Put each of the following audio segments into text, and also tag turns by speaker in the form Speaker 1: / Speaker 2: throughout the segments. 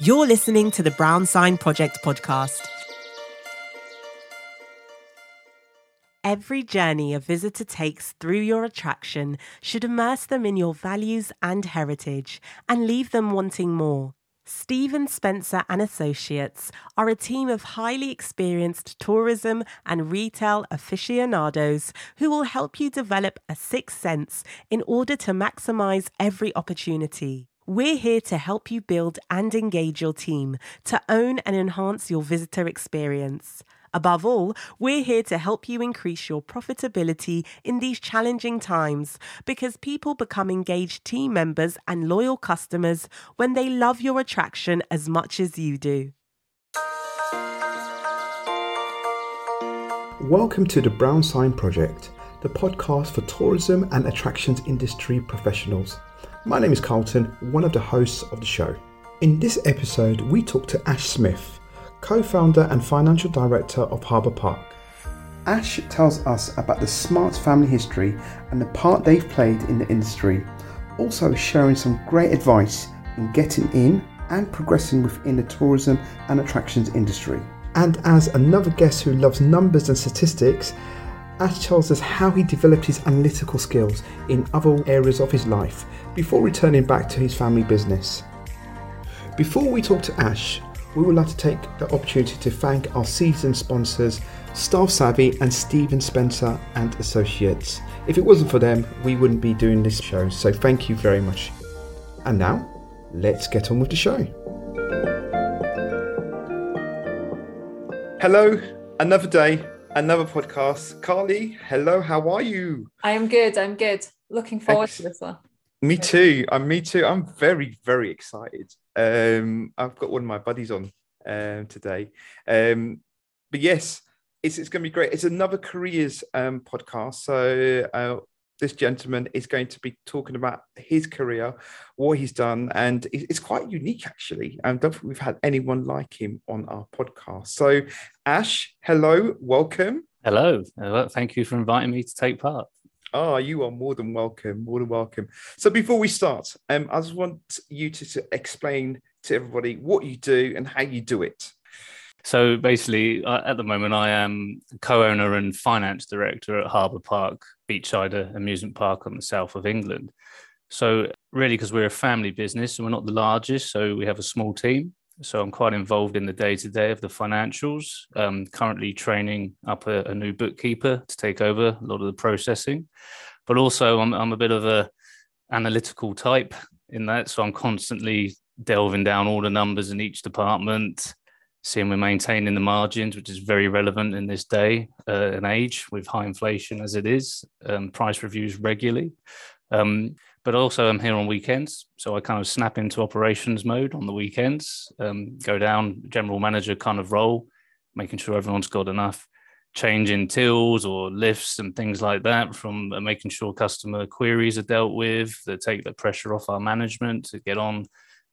Speaker 1: You're listening to the Brown Sign Project podcast. Every journey a visitor takes through your attraction should immerse them in your values and heritage and leave them wanting more. Stephen Spencer and Associates are a team of highly experienced tourism and retail aficionados who will help you develop a sixth sense in order to maximize every opportunity. We're here to help you build and engage your team to own and enhance your visitor experience. Above all, we're here to help you increase your profitability in these challenging times because people become engaged team members and loyal customers when they love your attraction as much as you do.
Speaker 2: Welcome to the Brown Sign Project, the podcast for tourism and attractions industry professionals. My name is Carlton, one of the hosts of the show. In this episode, we talk to Ash Smart, co founder and financial director of Harbour Park. Ash tells us about the Smart family history and the part they've played in the industry, also sharing some great advice in getting in and progressing within the tourism and attractions industry. And as another guest who loves numbers and statistics, Ash tells us how he developed his analytical skills in other areas of his life before returning back to his family business. Before we talk to Ash, we would like to take the opportunity to thank our season sponsors, Staff Savvy and Stephen Spencer and Associates. If it wasn't for them, we wouldn't be doing this show, so thank you very much. And now, let's get on with the show. Hello, another day, another podcast. Carly, hello, how are you?
Speaker 3: I am good. I'm good. Looking forward Ex- to this one.
Speaker 2: Me too. I'm me too. I'm very, very excited. Um, I've got one of my buddies on um, today. Um, but yes, it's, it's going to be great. It's another careers um, podcast. So uh, this gentleman is going to be talking about his career, what he's done, and it's quite unique actually. I don't think we've had anyone like him on our podcast. So, Ash, hello, welcome.
Speaker 4: Hello, thank you for inviting me to take part.
Speaker 2: Oh, you are more than welcome, more than welcome. So before we start, um, I just want you to, to explain to everybody what you do and how you do it.
Speaker 4: So basically, uh, at the moment, I am co-owner and finance director at Harbour Park, Beachside Amusement Park on the south of England. So really, because we're a family business and we're not the largest, so we have a small team. So I'm quite involved in the day to day of the financials. Um, currently training up a, a, new bookkeeper to take over a lot of the processing, but also I'm, I'm a bit of a analytical type in that. So I'm constantly delving down all the numbers in each department, seeing we're maintaining the margins, which is very relevant in this day uh, and age with high inflation as it is. Um, price reviews regularly. Um, but also I'm here on weekends. So I kind of snap into operations mode on the weekends, um, go down general manager kind of role, making sure everyone's got enough change in tills or lifts and things like that from uh, making sure customer queries are dealt with that take the pressure off our management to get on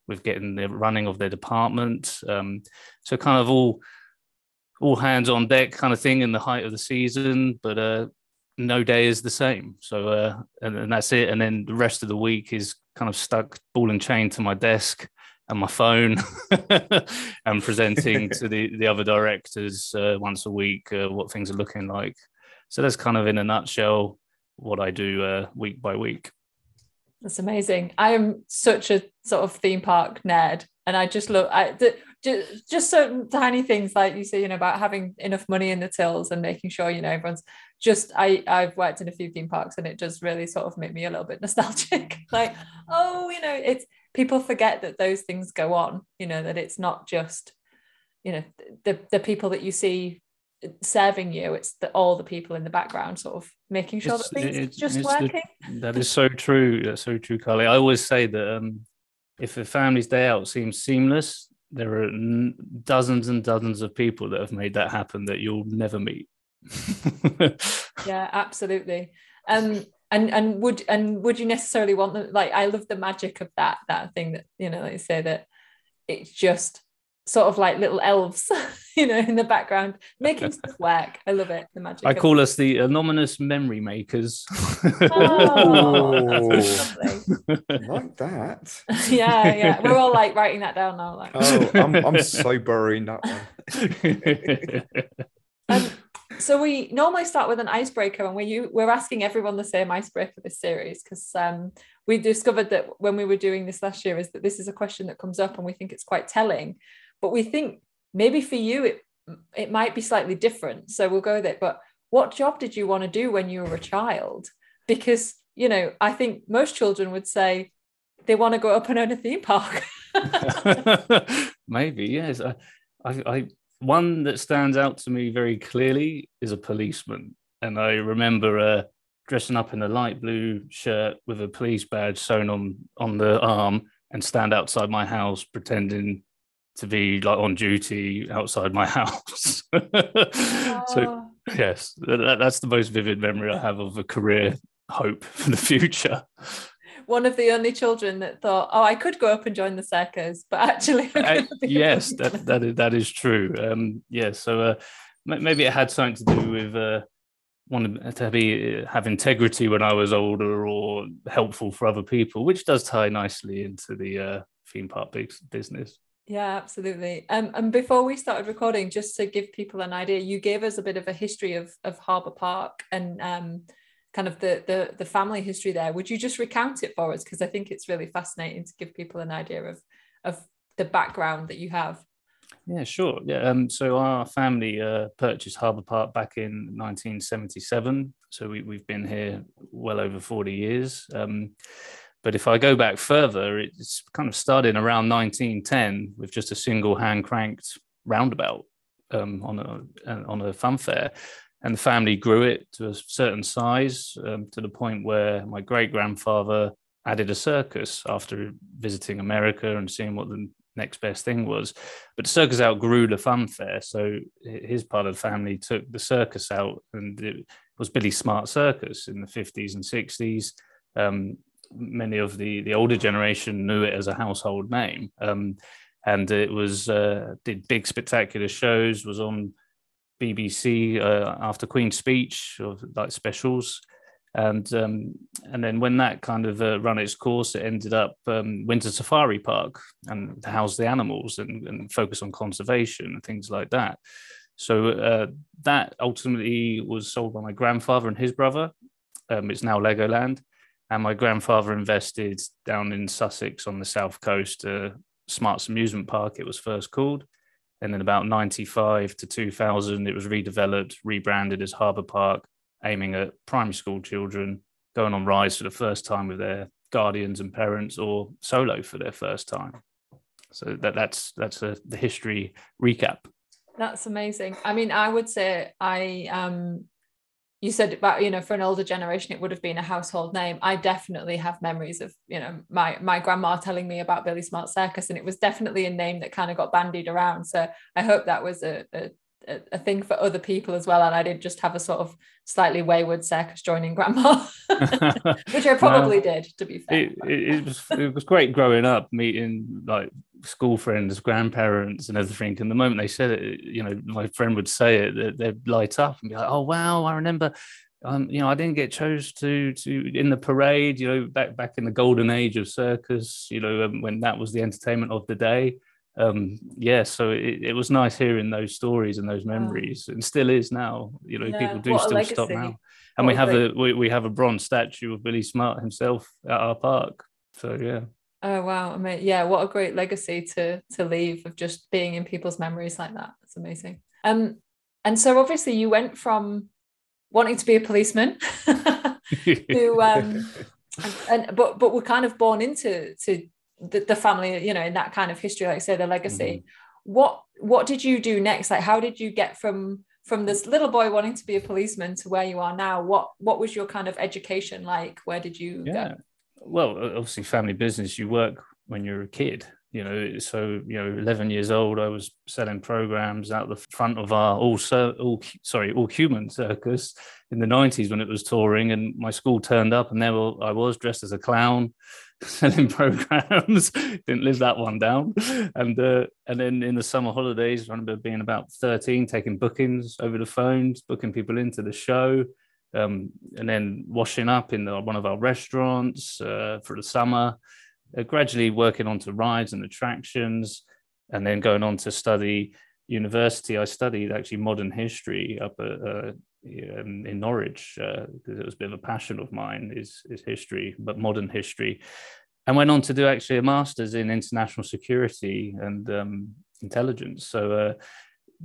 Speaker 4: with getting the running of their department. Um, so kind of all all hands on deck kind of thing in the height of the season, but uh, no day is the same. So, uh, and, and, that's it. And then the rest of the week is kind of stuck ball and chain to my desk and my phone and presenting to the, the other directors uh, once a week uh, what things are looking like. So that's kind of in a nutshell what I do uh, week by week.
Speaker 3: That's amazing. I am such a sort of theme park nerd, and I just look. I the, just, just certain tiny things like you say, you know, about having enough money in the tills and making sure you know everyone's just. I I've worked in a few theme parks, and it just really sort of make me a little bit nostalgic. like, oh, you know, it's people forget that those things go on. You know that it's not just, you know, the the people that you see serving you it's the, all the people in the background sort of making sure it's, that things it, just working
Speaker 4: the, that is so true that's so true carly i always say that um, if a family's day out seems seamless there are n- dozens and dozens of people that have made that happen that you'll never meet
Speaker 3: yeah absolutely um and and would and would you necessarily want them like i love the magic of that that thing that you know like you say that it's just sort of like little elves, you know, in the background making stuff work. I love it. The magic.
Speaker 4: I
Speaker 3: of-
Speaker 4: call us the anonymous memory makers.
Speaker 3: Oh, that's
Speaker 2: Ooh.
Speaker 3: lovely.
Speaker 2: like that.
Speaker 3: yeah, yeah. We're all like writing that down now. Like,
Speaker 2: Oh, I'm, I'm so burying that one.
Speaker 3: So we normally start with an icebreaker, and we we're asking everyone the same icebreaker this series because um, we discovered that when we were doing this last year is that this is a question that comes up, and we think it's quite telling. But we think maybe for you it it might be slightly different. So we'll go it. But what job did you want to do when you were a child? Because you know, I think most children would say they want to go up and own a theme park.
Speaker 4: Maybe yes. I, I, I, one that stands out to me very clearly is a policeman, and I remember uh, dressing up in a light blue shirt with a police badge sewn on on the arm, and stand outside my house pretending to be like on duty outside my house. so yes, that, that's the most vivid memory I have of a career hope for the future.
Speaker 3: One of the only children that thought, "Oh, I could go up and join the circus," but actually, I'm
Speaker 4: Uh,
Speaker 3: gonna be a
Speaker 4: yes, that that is, that is true. Um, yes, so uh, ma- maybe it had something to do with uh, wanting to be have integrity when I was older, or helpful for other people, which does tie nicely into the uh, theme park big business.
Speaker 3: Yeah, absolutely. Um, and before we started recording, just to give people an idea, you gave us a bit of a history of of Harbour Park and um, kind of the the the family history there. Would you just recount it for us? Because I think it's really fascinating to give people an idea of of the background that you have.
Speaker 4: Yeah, sure. Yeah. Um, so our family uh, purchased Harbour Park back in 1977. So we, we've been here well over 40 years. Um, but if I go back further, it's kind of started around 1910 with just a single hand cranked roundabout um, on a on a fun fair. And the family grew it to a certain size um, to the point where my great grandfather added a circus after visiting America and seeing what the next best thing was. But the circus outgrew the fun fair, so his part of the family took the circus out, and it was Billy Smart Circus in the fifties and sixties. Um, many of the the older generation knew it as a household name, um, and it was uh, did big spectacular shows. Was on BBC uh, after Queen's speech or like specials. And um, and then when that kind of uh, run its course, it ended up um, Windsor Safari Park and to house the animals and, and focus on conservation and things like that. So uh, that ultimately was sold by my grandfather and his brother. Um, it's now Legoland, and my grandfather invested down in Sussex on the south coast, Smarts Amusement Park. It was first called, and in about '95 to 2000, it was redeveloped, rebranded as Harbour Park aiming at primary school children going on rides for the first time with their guardians and parents or solo for their first time so that that's that's a, the history recap
Speaker 3: That's amazing. I mean, I would say I um you said about you know for an older generation it would have been a household name. I definitely have memories of you know my my grandma telling me about Billy Smart Circus, and it was definitely a name that kind of got bandied around. So I hope that was a, a a, a thing for other people as well. And I didn't just have a sort of slightly wayward circus joining grandma, which I probably did, to be fair.
Speaker 4: it, it, was it was great growing up meeting like school friends grandparents and everything and the moment they said it you know my friend would say it they- they'd light up and be like oh wow i remember um, you know, I didn't get chose to to in the parade. You know, back back in the golden age of circus. You know, um, when that was the entertainment of the day. Um, yeah, so it, it was nice hearing those stories and those memories, and still is now. You know,
Speaker 3: Yeah,
Speaker 4: people do still stop now, and
Speaker 3: What
Speaker 4: we have a we, we have a bronze statue of Billy Smart himself at our park. So yeah.
Speaker 3: Oh wow! I mean, yeah, what a great legacy to to leave of just being in people's memories like that. It's amazing. Um, and so obviously you went from wanting to be a policeman to um, and, and but but were kind of born into to the, the family, you know, in that kind of history, like say, the legacy. Mm-hmm. What what did you do next? Like, how did you get from from this little boy wanting to be a policeman to where you are now? What what was your kind of education like? Where did you
Speaker 4: yeah
Speaker 3: go?
Speaker 4: well obviously family business you work when you're a kid you know so you know 11 years old i was selling programs out the front of our all all sorry all human circus in the 90s when it was touring and my school turned up and there were, i was dressed as a clown selling programs. Didn't live that one down. And uh, and then in the summer holidays i remember being about 13 taking bookings over the phones booking people into the show um, and then washing up in the, one of our restaurants uh, for the summer gradually working onto rides and attractions, and then going on to study university. I studied actually modern history up at, uh, um, in Norwich because uh, it was a bit of a passion of mine is is history, but modern history, and went on to do actually a master's in international security and um, intelligence. So. Uh,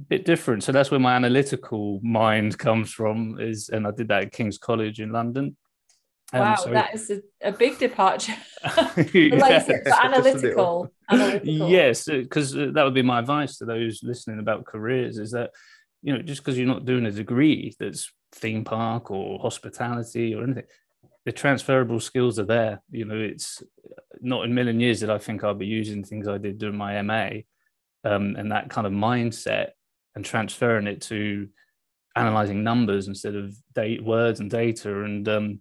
Speaker 4: bit different so that's where my analytical mind comes from is and i did that at king's college in london
Speaker 3: um, wow, so... that is a, a big departure. yes, analytical,
Speaker 4: analytical. Yes, because uh, that would be my advice to those listening about careers: is that you know just because you're not doing a degree that's theme park or hospitality or anything, the transferable skills are there. You know, it's not in a million years that I think I'll be using things I did during my MA, um, and that kind of mindset and transferring it to analyzing numbers instead of date words and data and um,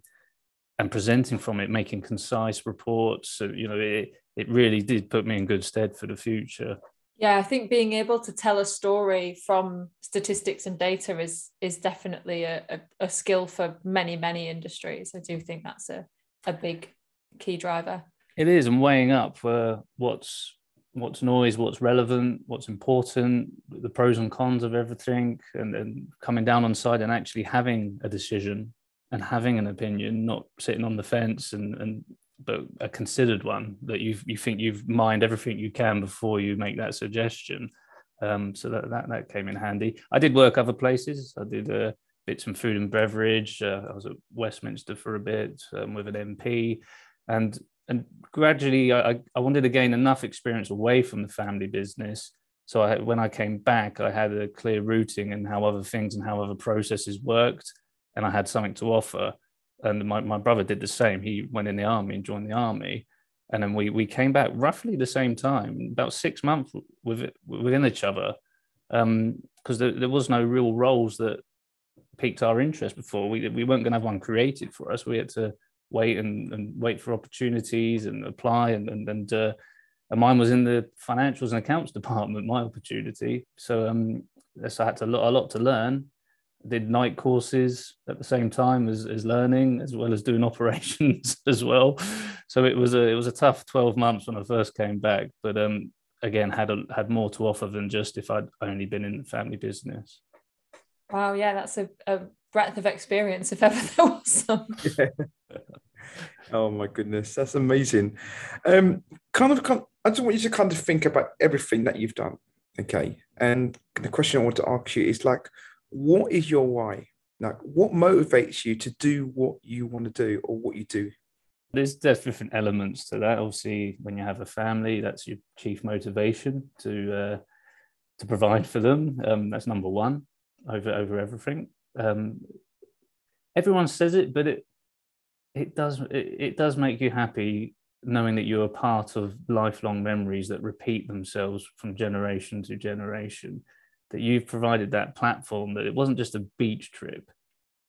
Speaker 4: and presenting from it, making concise reports. So, you know, it, it really did put me in good stead for the future.
Speaker 3: Yeah, I think being able to tell a story from statistics and data is is definitely a, a, a skill for many, many industries. I do think that's a, a big key driver.
Speaker 4: It is, and weighing up for what's what's noise, what's relevant, what's important, the pros and cons of everything, and then coming down on side and actually having a decision and having an opinion, not sitting on the fence and and but a considered one that you you think you've mined everything you can before you make that suggestion. Um, so that, that that came in handy. I did work other places. I did uh, bits in food and beverage. Uh, I was at Westminster for a bit um, with an MP, and and gradually I, I wanted to gain enough experience away from the family business. So I, when I came back, I had a clear routing and how other things and how other processes worked and I had something to offer. And my, my brother did the same. He went in the army and joined the army. And then we, we came back roughly the same time, about six months with, within each other, because um, there, there was no real roles that piqued our interest before. We, we weren't going to have one created for us. We had to wait and, and wait for opportunities and apply. And, and, and, uh, and mine was in the financials and accounts department, my opportunity. So um, so I had to, a lot to learn did night courses at the same time as, as learning as well as doing operations as well. So it was a it was a tough 12 months when i first came back but um again had a, had more to offer than just if i'd only been in the family business.
Speaker 3: Wow yeah that's a, a breadth of experience if ever there was some. Yeah.
Speaker 2: oh my goodness that's amazing. Um kind of i just want you to kind of think about everything that you've done okay? And the question i want to ask you is like what is your why? Like, what motivates you to do what you want to do or what you do?
Speaker 4: There's different elements to that. Obviously, when you have a family, that's your chief motivation to uh, to provide for them. Um, that's number one over over everything. Um, everyone says it, but it it does it, it does make you happy knowing that you're a part of lifelong memories that repeat themselves from generation to generation that you've provided that platform that it wasn't just a beach trip.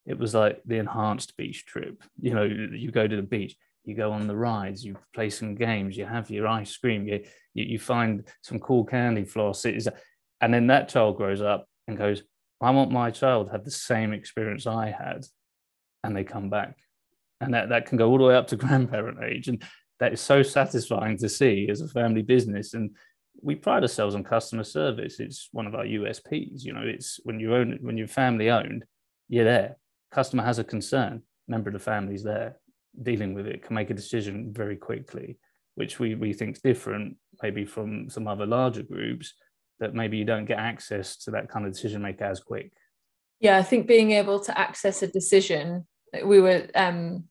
Speaker 4: It was like the enhanced beach trip. You know you go to the beach you go on the rides you play some games you have your ice cream you you, you find some cool candy floss. And then that child grows up and goes i want my child to have the same experience i had and they come back. And that, that can go all the way up to grandparent age. And that is so satisfying to see as a family business. And we pride ourselves on customer service. It's one of our USPs. You know, it's when you own when you're family owned, you're there. Customer has a concern, member of the family's there, dealing with it, can make a decision very quickly, which we we think is different maybe from some other larger groups that maybe you don't get access to that kind of decision maker as quick.
Speaker 3: Yeah, I think being able to access a decision, we were um,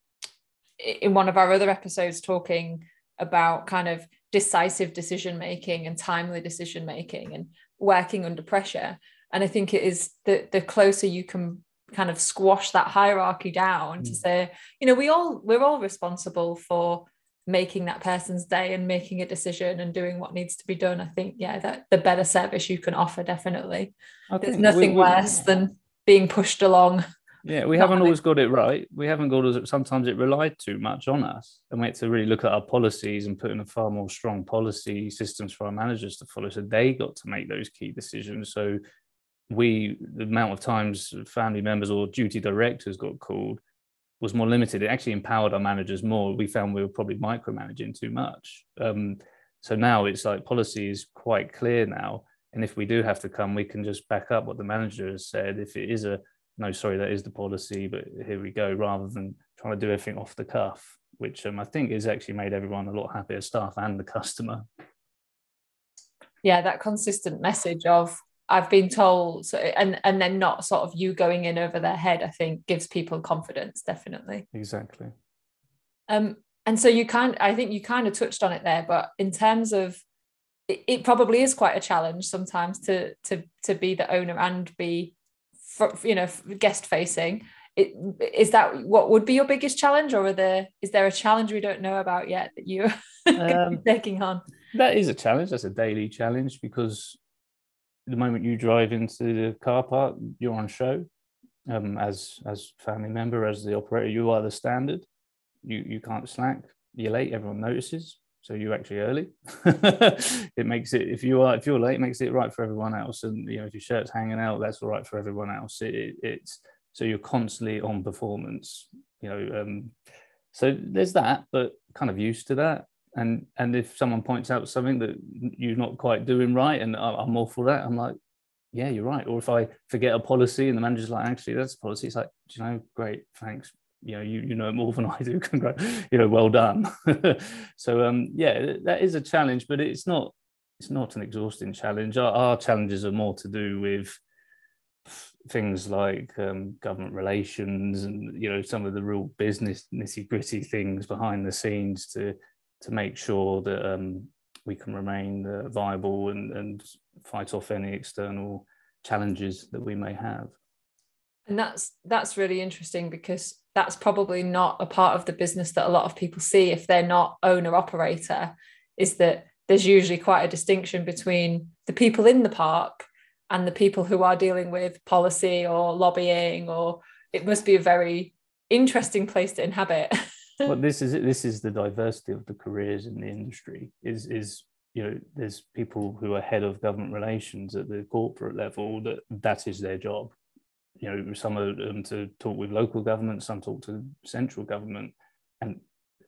Speaker 3: in one of our other episodes talking about kind of decisive decision making and timely decision making and working under pressure and i think it is the the closer you can kind of squash that hierarchy down mm. to say you know we all we're all responsible for making that person's day and making a decision and doing what needs to be done. I think, yeah, that the better service you can offer, definitely. There's nothing we, we, worse than being pushed along.
Speaker 4: Yeah, we haven't always got it right. We haven't got it. Sometimes it relied too much on us, and we had to really look at our policies and put in a far more strong policy systems for our managers to follow. So they got to make those key decisions. So we, the amount of times family members or duty directors got called was more limited. It actually empowered our managers more. We found we were probably micromanaging too much. Um, so now it's like policy is quite clear now. And if we do have to come, we can just back up what the manager has said. If it is a no, sorry, that is the policy, but here we go, rather than trying to do everything off the cuff, which um, I think has actually made everyone a lot happier, staff and the customer.
Speaker 3: Yeah, that consistent message of I've been told, so, and and then not sort of you going in over their head. I think gives people confidence, definitely.
Speaker 4: Exactly.
Speaker 3: Um, and so you kind, I think you kind of touched on it there, but in terms of, it, it probably is quite a challenge sometimes to to to be the owner and be, for, you know, guest facing. It, is that what would be your biggest challenge, or are there is there a challenge we don't know about yet that you are um, taking on?
Speaker 4: That is a challenge. That's a daily challenge because the moment you drive into the car park, you're on show. Um, as as family member, as the operator, you are the standard. You you can't slack. You're late. Everyone notices. So you're actually early. it makes it if you are if you're late, it makes it right for everyone else. And you know if your shirt's hanging out, that's all right for everyone else. It, it, it's so you're constantly on performance. You know, um, so there's that, but kind of used to that and and if someone points out something that you're not quite doing right and i'm all for that i'm like yeah you're right or if i forget a policy and the manager's like actually that's a policy it's like you know great thanks you know you, you know more than i do you know well done. So um yeah that is a challenge but it's not it's not an exhausting challenge. Our, our challenges are more to do with things like um, government relations and you know some of the real business nitty gritty things behind the scenes to to make sure that um, we can remain uh, viable and, and fight off any external challenges that we may have.
Speaker 3: And that's that's really interesting because that's probably not a part of the business that a lot of people see if they're not owner operator. Is that there's usually quite a distinction between the people in the park and the people who are dealing with policy or lobbying or it must be a very interesting place to inhabit
Speaker 4: well, this is this is the diversity of the careers in the industry. Is is you know, there's people who are head of government relations at the corporate level that that is their job. You know, some of them to talk with local government, some talk to central government, and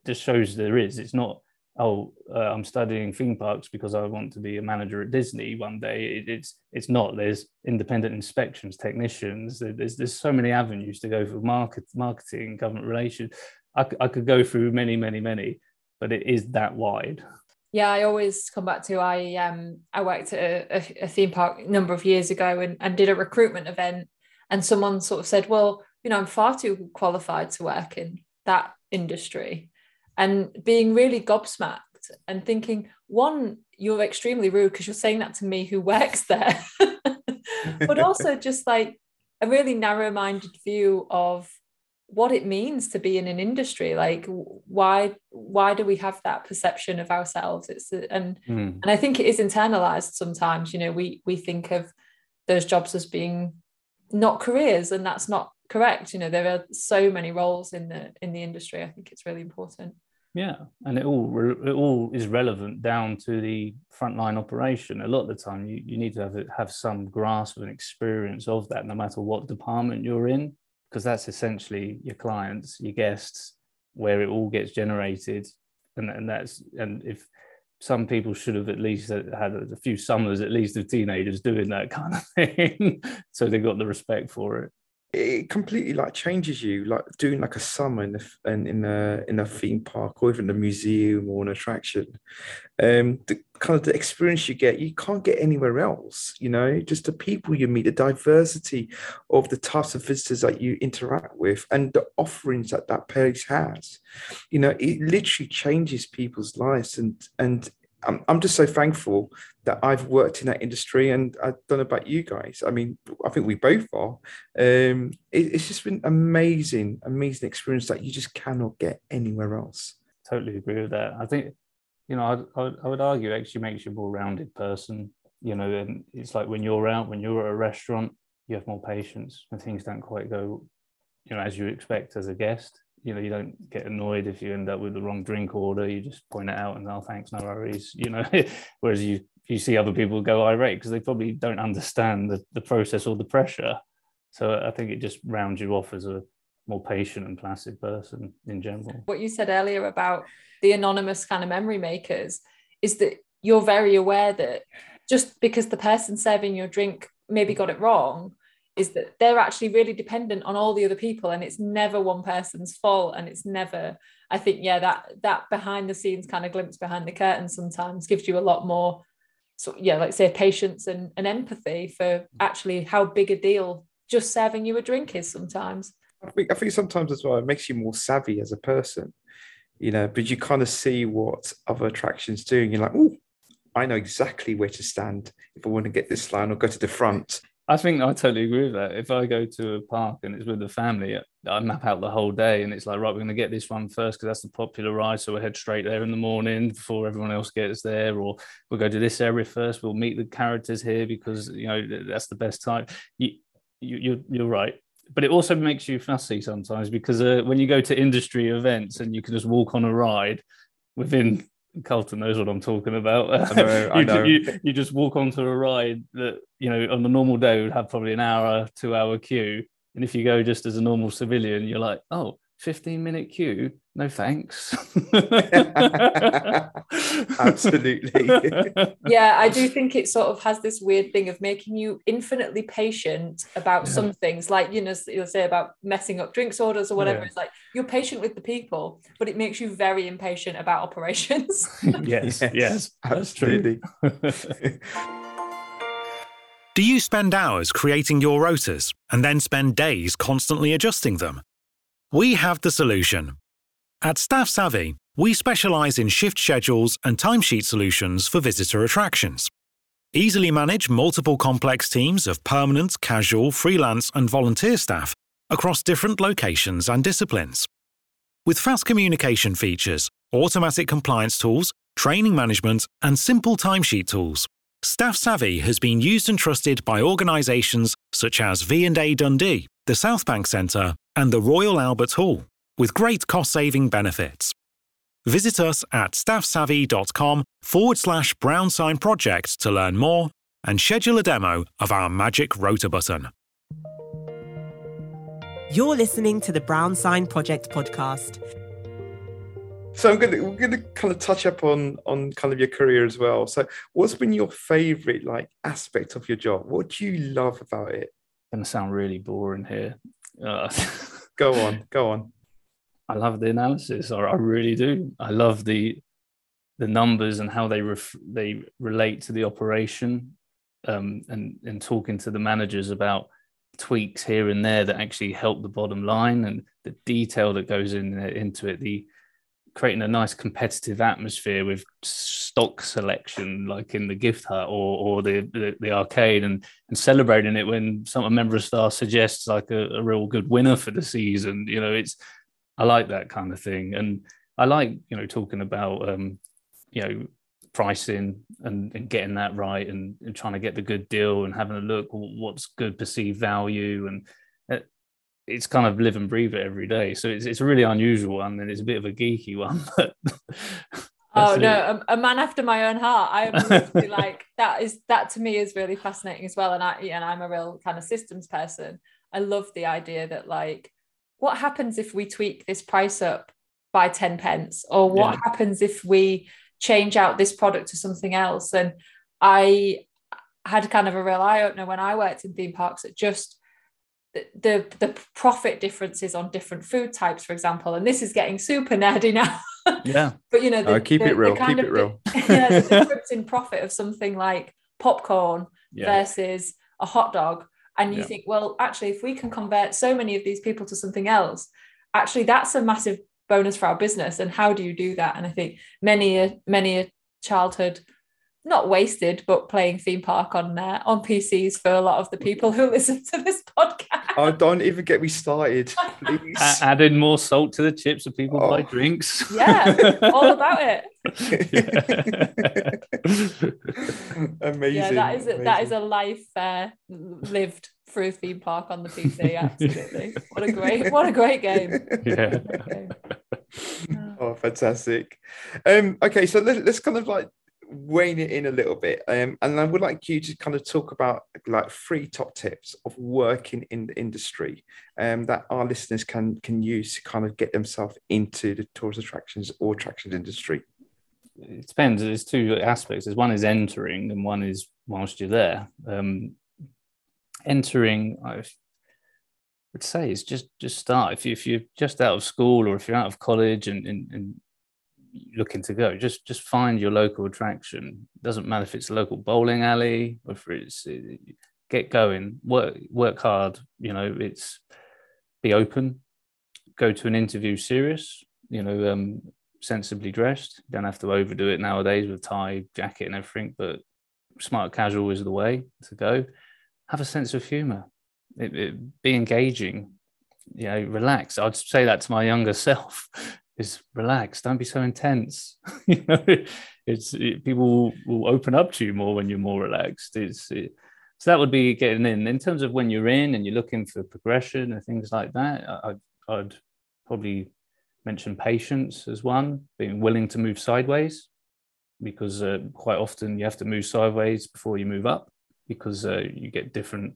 Speaker 4: just shows there is. It's not oh, uh, I'm studying theme parks because I want to be a manager at Disney one day. It, it's it's not. There's independent inspections, technicians. There's there's so many avenues to go for market marketing, government relations. I, I could go through many, many, many, but it is that wide.
Speaker 3: Yeah, I always come back to I um I worked at a, a theme park a number of years ago and, and did a recruitment event and someone sort of said, well, you know, I'm far too qualified to work in that industry. And being really gobsmacked and thinking, one, you're extremely rude because you're saying that to me who works there. but also just like a really narrow-minded view of what it means to be in an industry like why why do we have that perception of ourselves it's and mm. and i think it is internalized sometimes you know we we think of those jobs as being not careers and that's not correct. You know there are so many roles in the in the industry. I think it's really important.
Speaker 4: Yeah and it all it all is relevant down to the frontline operation. A lot of the time you, you need to have have some grasp and experience of that no matter what department you're in because that's essentially your clients, your guests, where it all gets generated, and and that's and if some people should have at least had a few summers at least of teenagers doing that kind of thing, so they got the respect for it.
Speaker 2: It completely like changes you like doing like a summer in the in, in a in a theme park or even a museum or an attraction. Um the kind of the experience you get you can't get anywhere else you know just the people you meet the diversity of the types of visitors that you interact with and the offerings that that place has you know it literally changes people's lives and and I'm, I'm just so thankful that I've worked in that industry and I don't know about you guys. I mean, I think we both are. Um, it, it's just been amazing, amazing experience that you just cannot get anywhere else.
Speaker 4: totally agree with that. I think, you know, I would, I would argue actually makes you a more rounded person. You know, and it's like when you're out, when you're at a restaurant, you have more patience when things don't quite go, you know, as you expect as a guest. You know, you don't get annoyed if you end up with the wrong drink order. You just point it out and oh, thanks, no worries. You know, whereas you you see other people go irate because they probably don't understand the, the process or the pressure. So I think it just rounds you off as a more patient and placid person in general.
Speaker 3: What you said earlier about the anonymous kind of memory makers is that you're very aware that just because the person serving your drink maybe got it wrong is that they're actually really dependent on all the other people and it's never one person's fault and it's never i think yeah that that behind the scenes kind of glimpse behind the curtain sometimes gives you a lot more so yeah like say patience and, and empathy for mm. actually how big a deal just serving you a drink is sometimes
Speaker 2: I think I think sometimes as well it makes you more savvy as a person, you know. But you kind of see what other attractions do, and you're like, oh, I know exactly where to stand if I want to get this line or go to the front.
Speaker 4: I think I totally agree with that. If I go to a park and it's with the family, I map out the whole day and it's like, right, we're going to get this one first because that's the popular ride. So we'll head straight there in the morning before everyone else gets there. Or we'll go to this area first. We'll meet the characters here because, you know, that's the best time. You, you, you're, you're right but it also makes you fussy sometimes because uh, when you go to industry events and you can just walk on a ride within Carlton knows what I'm talking about.
Speaker 2: I know, I know.
Speaker 4: you, you, just walk onto a ride that you know on a normal day would have probably an hour, two hour queue, and if you go just as a normal civilian, you're like, oh, 15 minute queue no thanks.
Speaker 2: Absolutely.
Speaker 3: Yeah i do think it sort of has this weird thing of making you infinitely patient about yeah. some things like you know you'll say about messing up drinks orders or whatever yeah. it's like you're patient with the people but it makes you very impatient about operations.
Speaker 4: Yes yes, yes absolutely.
Speaker 5: Do you spend hours creating your rotas and then spend days constantly adjusting them we have the solution. At Staff Savvy, we specialize in shift schedules and timesheet solutions for visitor attractions. Easily manage multiple complex teams of permanent, casual, freelance, and volunteer staff across different locations and disciplines. With fast communication features, automatic compliance tools, training management, and simple timesheet tools, Staff Savvy has been used and trusted by organisations such as V&A Dundee, the South Bank Centre, and the Royal Albert Hall, with great cost saving benefits. Visit us at staffsavvy.com forward slash brown sign project to learn more and schedule a demo of our magic rota button.
Speaker 1: You're listening to the Brown Sign Project podcast.
Speaker 2: So I'm gonna we're gonna kind of touch up on on kind of your career as well. So what's been your favorite like aspect of your job? What do you love about it?
Speaker 4: Gonna sound really boring here. Uh,
Speaker 2: go on, go on.
Speaker 4: I love the analysis. I, I really do. I love the the numbers and how they ref, they relate to the operation, um, and and talking to the managers about tweaks here and there that actually help the bottom line and the detail that goes in into it. The creating a nice competitive atmosphere with stock selection like in the gift hut or, or the, the, the arcade and, and celebrating it when some a member of staff suggests like a, a real good winner for the season you know it's i like that kind of thing. And i like you know talking about um you know pricing and, and getting that right and, and trying to get the good deal and having a look what's good perceived value and it's kind of live and breathe it every day. So it's, it's a really unusual one and it's a bit of a geeky one.
Speaker 3: oh no, a, a, man after my own heart. I am like that is that to me is really fascinating as well. And I and I'm a real kind of systems person. I love the idea that like what happens if we tweak this price up by 10 pence or what yeah. happens if we change out this product to something else and i had kind of a real eye opener when i worked in theme parks at just the the profit differences on different food types, for example, and this is getting super nerdy now.
Speaker 4: Yeah,
Speaker 2: but you know, the, keep the, it real. Keep it real.
Speaker 3: Yeah, the difference in profit of something like popcorn yeah. versus a hot dog, and you yeah. think, well, actually, if we can convert so many of these people to something else, actually, that's a massive bonus for our business. And how do you do that? And I think many a many a childhood not wasted, but playing theme park on uh, on PCs for a lot of the people who listen to this podcast.
Speaker 2: Oh, don't even get me started, please.
Speaker 4: A- add more salt to the chips of people buy
Speaker 2: Oh.
Speaker 4: drinks.
Speaker 3: Yeah, all about it.
Speaker 2: amazing.
Speaker 3: Yeah, that is a, that is a life uh, lived through theme park on the PC. Absolutely, what a great what a great game.
Speaker 4: yeah.
Speaker 3: Great game.
Speaker 2: Oh, fantastic. Um, okay, so let, let's kind of like wane it in a little bit. Um, and I would like you to kind of talk about like three top tips of working in the industry um, that our listeners can can use to kind of get themselves into the tourist attractions or attractions industry.
Speaker 4: it depends. There's two aspects. There's one is entering, and one is whilst you're there. Um, entering, I would say, is just just start. If you if you're just out of school or if you're out of college and and, and looking to go, just just find your local attraction. Doesn't matter if it's a local bowling alley or if it's uh, get going. Work work hard. You know, it's be open. Go to an interview serious. You know, um, sensibly dressed. Don't have to overdo it nowadays with tie, jacket, and everything. But smart casual is the way to go. Have a sense of humor. It, it, be engaging. You know, relax. I'd say that to my younger self: is relax. Don't be so intense. you know, it's it, people will open up to you more when you're more relaxed. It's it, so that would be getting in. In terms of when you're in and you're looking for progression and things like that, I, I'd probably mention patience as one, being willing to move sideways, because uh, quite often you have to move sideways before you move up, because uh, you get different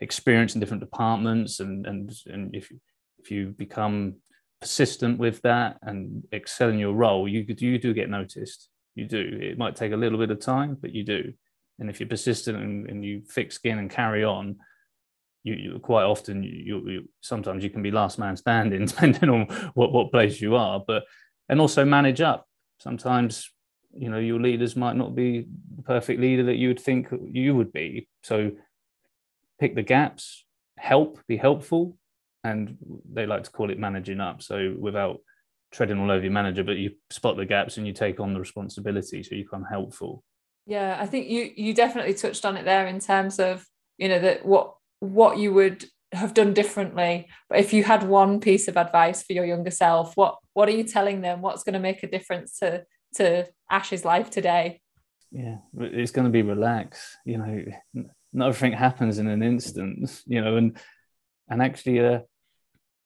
Speaker 4: experience in different departments, and and and if if you become persistent with that and excel in your role, you you do get noticed. You do. It might take a little bit of time, but you do. And if you're persistent and, and you thick skin and carry on, you, you quite often you, you sometimes you can be last man standing depending on what what place you are but and also manage up sometimes you know your leaders might not be the perfect leader that you would think you would be so pick the gaps help be helpful and they like to call it managing up so without treading all over your manager but you spot the gaps and you take on the responsibility so you become helpful
Speaker 3: Yeah, I think you you definitely touched on it there in terms of you know that what what you would have done differently. But if you had one piece of advice for your younger self, what what are you telling them? What's going to make a difference to to Ash's life today?
Speaker 4: yeah it's going to be relaxed you know not everything happens in an instant you know and and actually uh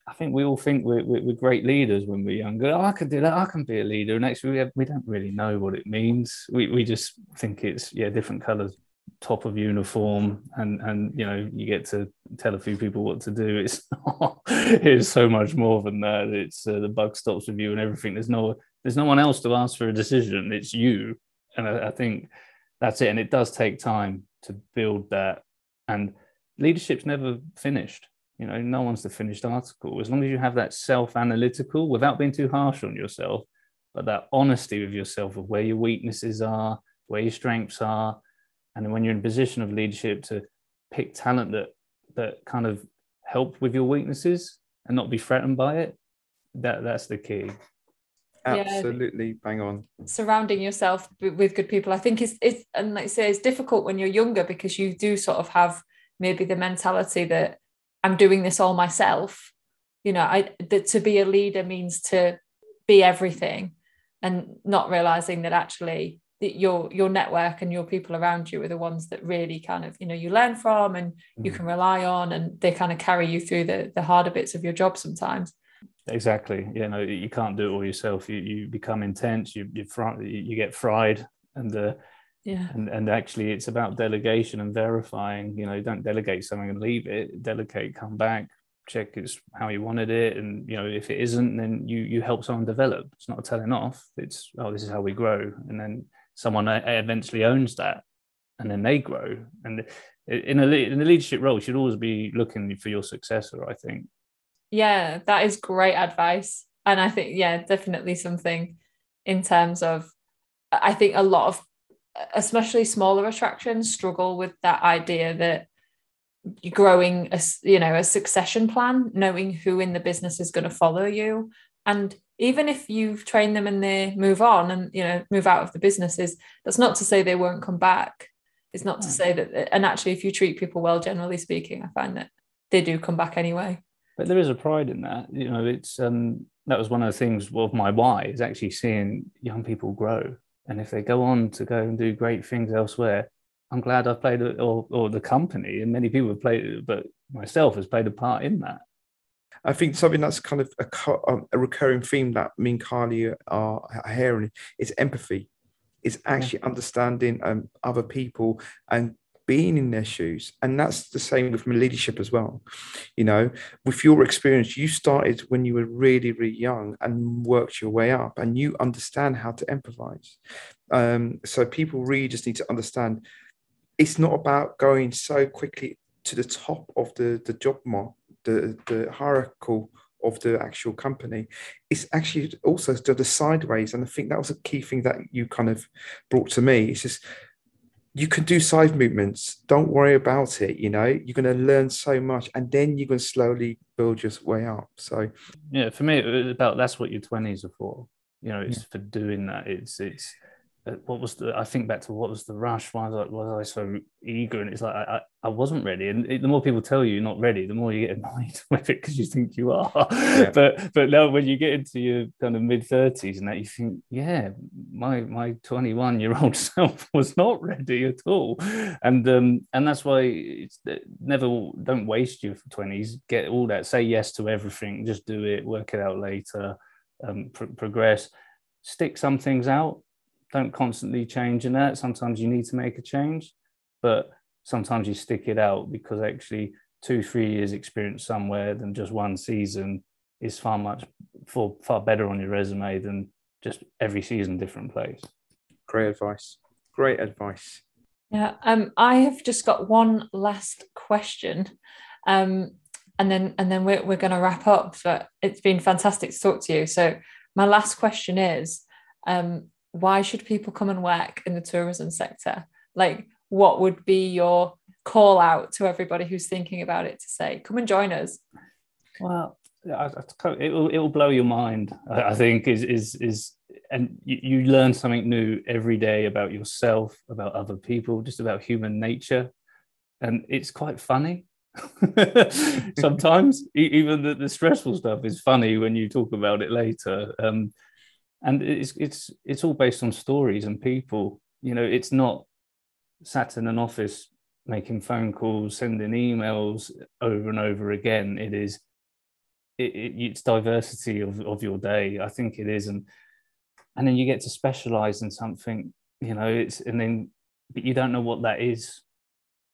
Speaker 4: I think we all think we're, we're, great leaders when we're younger. Oh, I can do that. I can be a leader. And actually, we, have, we don't really know what it means. We, we just think it's yeah different colours, top of uniform, and and you know you get to tell a few people what to do. It's not, it's so much more than that. It's uh, the bug stops with you and everything. There's no there's no one else to ask for a decision. It's you, and I, I think that's it. And it does take time to build that. And leadership's never finished you know no one's the finished article as long as you have that self-analytical without being too harsh on yourself but that honesty with yourself of where your weaknesses are where your strengths are and then when you're in a position of leadership to pick talent that that kind of help with your weaknesses and not be threatened by it that that's the key
Speaker 3: Yeah.
Speaker 2: Absolutely bang on.
Speaker 3: surrounding yourself with good people i think it's it's and like I say it's difficult when you're younger because you do sort of have maybe the mentality that i'm doing this all myself. You know i that to be a leader means to be everything and not realizing that actually that your your network and your people around you are the ones that really kind of you know you learn from and you
Speaker 2: Mm.
Speaker 3: can rely on and they kind of carry you through the the harder bits of your job sometimes.
Speaker 4: Exactly. You know you can't do it all yourself. You, you become intense. You you, fr- you get fried and uh,
Speaker 3: yeah.
Speaker 4: And and actually it's about delegation and verifying you know don't delegate something and leave it. Delegate come back check it's how you wanted it. And you know if it isn't then you you help someone develop. It's not a telling off. It's oh this is how we grow. And then someone eventually owns that and then they grow. And in a in a leadership role you should always be looking for your successor i think.
Speaker 3: Yeah, that is great advice. And I think, yeah, definitely something in terms of, I think a lot of, especially smaller attractions, struggle with that idea that growing a, you know, a succession plan, knowing who in the business is going to follow you. And even if you've trained them and they move on and you know move out of the businesses that's not to say they won't come back. It's not to say that and actually if you treat people well generally speaking i find that they do come back anyway.
Speaker 4: But there is a pride in that you know it's um that was one of the things of my why is actually seeing young people grow and if they go on to go and do great things elsewhere i'm glad i've played or, or the company and many people have played but myself has played a part in that
Speaker 2: I think something that's kind of a, um, a recurring theme that me and Carly are hearing is empathy. It's actually yeah. understanding um, other people and being in their shoes. And that's the same with leadership as well. You know, with your experience, you started when you were really, really young and worked your way up and you understand how to empathize. Um, so people really just need to understand it's not about going so quickly to the top of the, the job mark the, the hierarchical of the actual company it's actually also the sideways and i think that was a key thing that you kind of brought to me it's just you can do side movements. Don't worry about it you know? You're going to learn so much and then you're going to slowly build your way up so.
Speaker 4: Yeah for me it was about that's what your 20s are for. You know it's yeah. for doing that. It's it's what was the I think back to what was the rush? Why was I, was I so eager? And it's like I, I wasn't ready. And it, the more people tell you you're not ready, the more you get annoyed with it because you think you are. Yeah. but but now when you get into your kind of mid thirties and that, you think, yeah, my my 21 year old self was not ready at all. And um and that's why it's never don't waste your 20s. Get all that. Say yes to everything. Just do it. Work it out later. Um, pr- progress. Stick some things out don't constantly change in that. Sometimes you need to make a change, but sometimes you stick it out because actually two, three years experience somewhere than just one season is far much for far better on your resume than just every season different place.
Speaker 2: Great advice. Great advice.
Speaker 3: Yeah. Um, I have just got one last question. Um, and then and then we're, we're going to wrap up. But it's been fantastic to talk to you. So my last question is, um, why should people come and work in the tourism sector? Like, what would be your call out to everybody who's thinking about it to say, come and join us?
Speaker 4: Well, it will it will blow your mind. I think is is is and you, learn something new every day about yourself, about other people, just about human nature, and it's quite funny. Sometimes even the, the stressful stuff is funny when you talk about it later. Um, and it's it's it's all based on stories and people. You know it's not sat in an office making phone calls sending emails over and over again. It is it, it, it's diversity of, of your day i think it is. And and then you get to specialize in something you know it's and then but you don't know what that is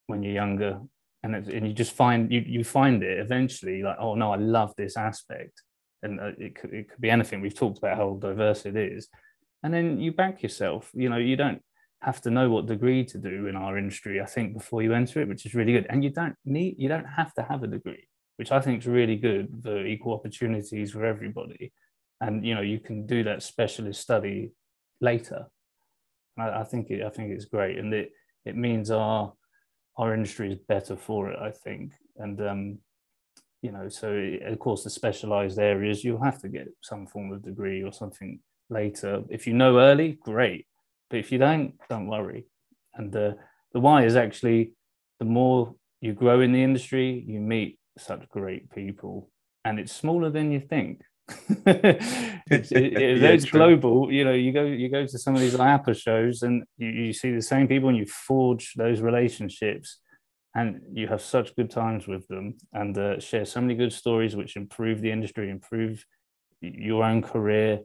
Speaker 4: when you're younger. And, it, and you just find you you find it eventually like oh no i love this aspect and uh, it could, it could be anything. We've talked about how diverse it is, and then you back yourself. You know, you don't have to know what degree to do in our industry. I think before you enter it, which is really good, and you don't need, you don't have to have a degree, which I think is really good for equal opportunities for everybody. And you know, you can do that specialist study later. I, I think it, I think it's great, and it it means our our industry is better for it. I think, and um, you know, so of course the specialized areas you'll have to get some form of degree or something later. If you know early, great. But if you don't, don't worry. And the the why is actually the more you grow in the industry, you meet such great people, and it's smaller than you think. it's, it, it, yeah, it's global. You know, you go you go to some of these IAAPA shows, and you, you see the same people, and you forge those relationships and you have such good times with them and uh, share so many good stories which improve the industry improve your own career.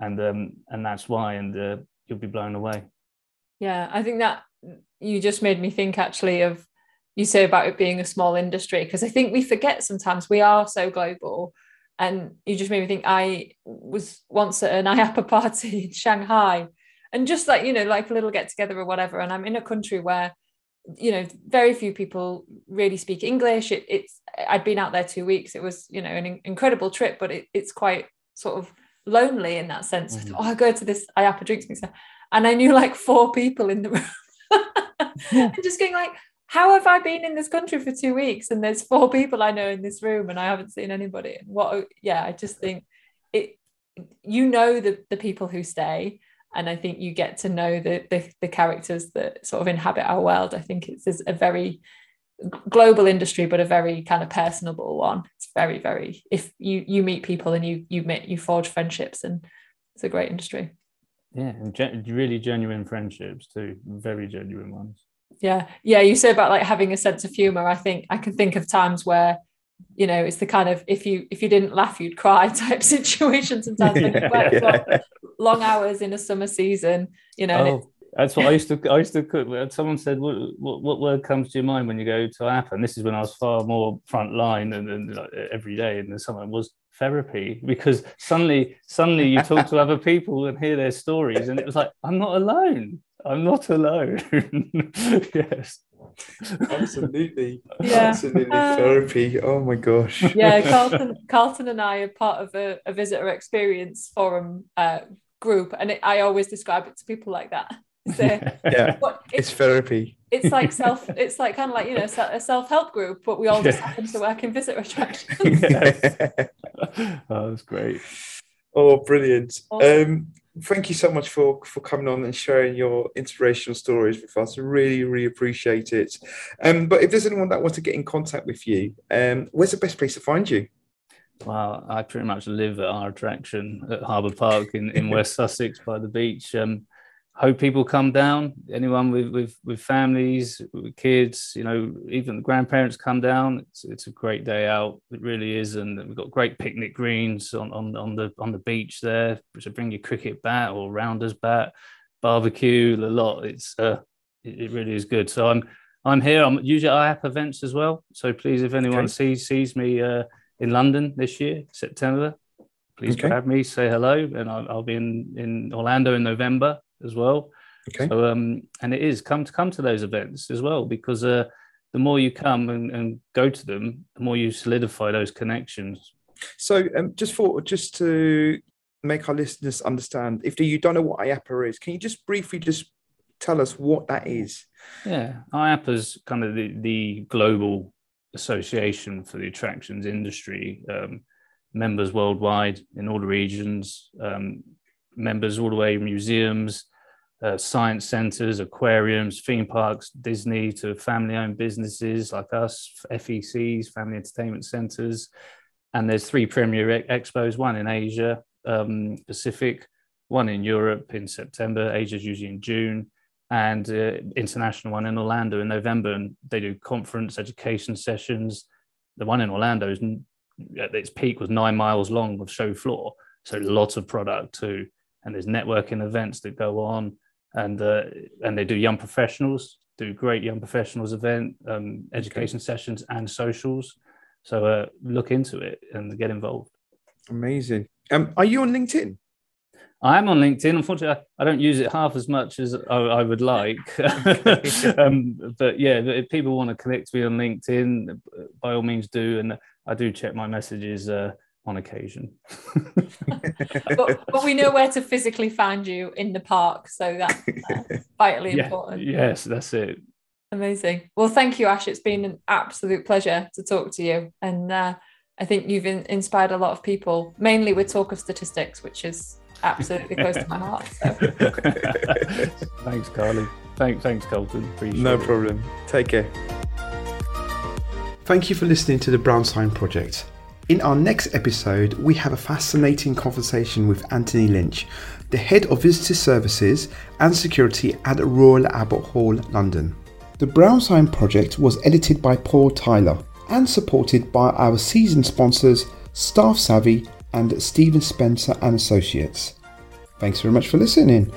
Speaker 4: And um, and that's why and uh, you'll be blown away.
Speaker 3: Yeah i think that you just made me think actually of you say about it being a small industry because i think we forget sometimes we are so global. And you just made me think i was once at an IAAPA party in shanghai. And just like you know like a little get together or whatever and i'm in a country where you know very few people really speak english. It, it's i'd been out there two weeks. It was you know an incredible trip but it, it's quite sort of lonely in that sense. Mm-hmm. oh i go to this IAAPA drinks mixer and i knew like four people in the room. Yeah. and just going like how have i been in this country for two weeks and there's four people i know in this room and i haven't seen anybody? And what yeah i just think it you know the the people who stay and I think you get to know the, the, the characters that sort of inhabit our world. I think it's, it's a very global industry, but a very kind of personable one. It's very, very. If you you meet people and you you meet you forge friendships, and it's a great industry.
Speaker 4: Yeah, and gen- really genuine friendships too. Very genuine ones.
Speaker 3: Yeah, yeah. You say about like having a sense of humor. I think I can think of times where you know it's the kind of if you if you didn't laugh you'd cry type situation sometimes. Work yeah. long, long, hours in a summer season you know
Speaker 4: oh, that's what i used to i used to cook. Someone said what, what, what word comes to your mind when you go to app? And this is when i was far more front line and, and like, every day and someone was therapy? Because suddenly suddenly you talk to other people and hear their stories and it was like i'm not alone i'm not alone yes
Speaker 2: Absolutely. Yeah. Absolutely. Uh, Therapy. Oh my gosh.
Speaker 3: Yeah, Carlton, Carlton and I are part of a, a visitor experience forum uh, group, and it, I always describe it to people like that.
Speaker 2: So, yeah, it's, it's, therapy.
Speaker 3: It's like self. It's like kind of like you know a self help group, but we all just happen to work in visitor attractions.
Speaker 4: oh, that's great.
Speaker 2: Oh, brilliant. Awesome. Um, thank you so much for for coming on and sharing your inspirational stories with us. Really, really appreciate it. Um, but if there's anyone that wants to get in contact with you, um, where's the best place to find you?
Speaker 4: Well, I pretty much live at our attraction at Harbour Park in, in West Sussex by the beach. Um, hope people come down. Anyone with with with families, with kids, you know, even the grandparents come down. It's it's a great day out. It really is, and we've got great picnic greens on on, on the on the beach there. So bring your cricket bat or rounders bat, barbecue, a lot. It's uh, it, it really is good. So I'm I'm here. I'm usually I have events as well. So please, if anyone okay. sees sees me uh, in London this year, September, please okay. grab me, say hello, and I'll, I'll be in in Orlando in November as well. Okay. So um, and it is come to come to those events as well because uh, the more you come and, and go to them, the more you solidify those connections.
Speaker 2: So um, just for just to make our listeners understand, if you don't know what IAAPA is, can you just briefly just tell us what that is?
Speaker 4: Yeah, IAAPA is kind of the, the global association for the attractions industry. Um, members worldwide in all the regions, um, members all the way museums, uh, science centers, aquariums, theme parks, Disney to family owned businesses like us, FECs, family entertainment centers. And there's three premier expos, one in Asia um, Pacific, one in Europe in September, Asia's usually in June, and uh, international one in Orlando in November. And they do conference education sessions. The one in Orlando is at its peak was nine miles long of show floor. So lots of product too and there's networking events that go on, and uh, and they do young professionals, do great young professionals event, um, education okay. sessions, and socials. So uh, look into it and get involved.
Speaker 2: Amazing. Um, are you on LinkedIn?
Speaker 4: I am on LinkedIn. Unfortunately, I don't use it half as much as I, I would like. um, but yeah, if people want to connect me on LinkedIn, by all means do. And I do check my messages uh, on occasion.
Speaker 3: but, but, we know where to physically find you in the park, so that's uh, vitally yeah, important.
Speaker 4: Yes, that's it.
Speaker 3: Amazing. Well, thank you, Ash. It's been an absolute pleasure to talk to you, and uh, I think you've in- inspired a lot of people, mainly with talk of statistics, which is absolutely close to my heart. So.
Speaker 4: thanks, Carly. Thanks, thanks, Carlton. Appreciate
Speaker 2: no
Speaker 4: it.
Speaker 2: problem. Take care. Thank you for listening to the Brown Sign Project. In our next episode, we have a fascinating conversation with Anthony Lynch, the head of visitor services and security at Royal Albert Hall, London. The Brown Sign project was edited by Paul Tyler and supported by our season sponsors StaffSavvy and Stephen Spencer and Associates. Thanks very much for listening.